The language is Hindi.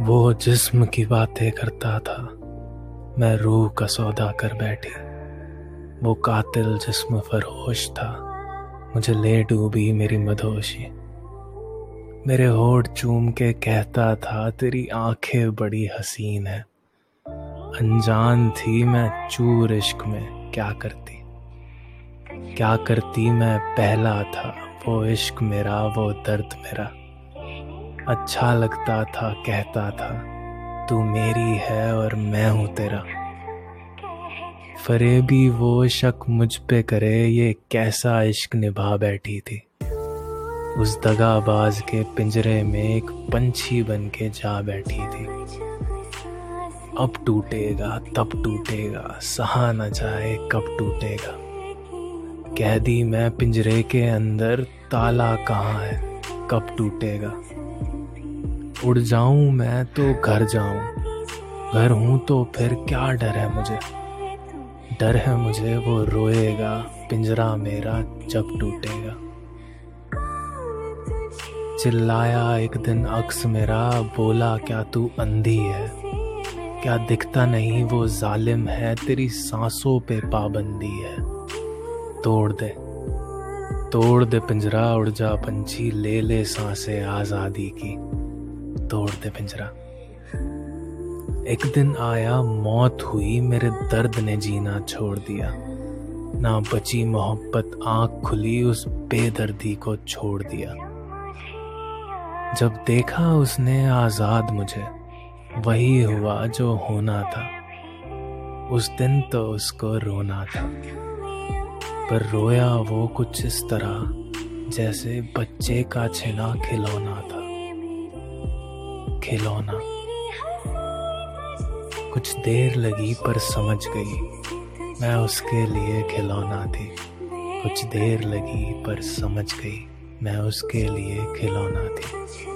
वो जिस्म की बातें करता था। मैं रूह का सौदा कर बैठी। वो कातिल जिस्म फरोश था। मुझे ले डूबी मेरी मधोशी मेरे होठ चूम के कहता था, तेरी आँखें बड़ी हसीन है। अनजान थी मैं चूर इश्क में। क्या करती? क्या करती मैं? पहला था वो इश्क मेरा, वो दर्द मेरा। अच्छा लगता था, कहता था, तू मेरी है और मैं हूँ तेरा। फरेबी वो शक मुझ पे करे, ये कैसा इश्क निभा बैठी थी। उस दगाबाज के पिंजरे में एक पंछी बन के जा बैठी थी। अब टूटेगा, तब टूटेगा, सहा न जाए, कब टूटेगा। कह दी मैं पिंजरे के अंदर, ताला कहाँ है, कब टूटेगा। उड़ जाऊँ मैं तो घर जाऊँ। घर हूँ तो फिर क्या डर है मुझे? डर है मुझे वो रोएगा, पिंजरा मेरा जब टूटेगा। चिल्लाया एक दिन अक्स मेरा, बोला, क्या तू अंधी है? क्या दिखता नहीं वो जालिम है? तेरी सांसों पे पाबंदी है। तोड़ दे तोड़ दे पिंजरा, उड़ जा पंछी, ले ले साँसें आज़ादी की। तोड़ दे पिंजरा। एक दिन आया, मौत हुई, मेरे दर्द ने जीना छोड़ दिया। ना बची मोहब्बत, आँख खुली, उस बेदर्दी को छोड़ दिया। जब देखा उसने आज़ाद मुझे, वही हुआ जो होना था। उस दिन तो उसको रोना था। पर रोया वो कुछ इस तरह, जैसे बच्चे का छिना खिलौना था। खिलौना। कुछ देर लगी पर समझ गई, मैं उसके लिए खिलौना थी। कुछ देर लगी पर समझ गई, मैं उसके लिए खिलौना थी।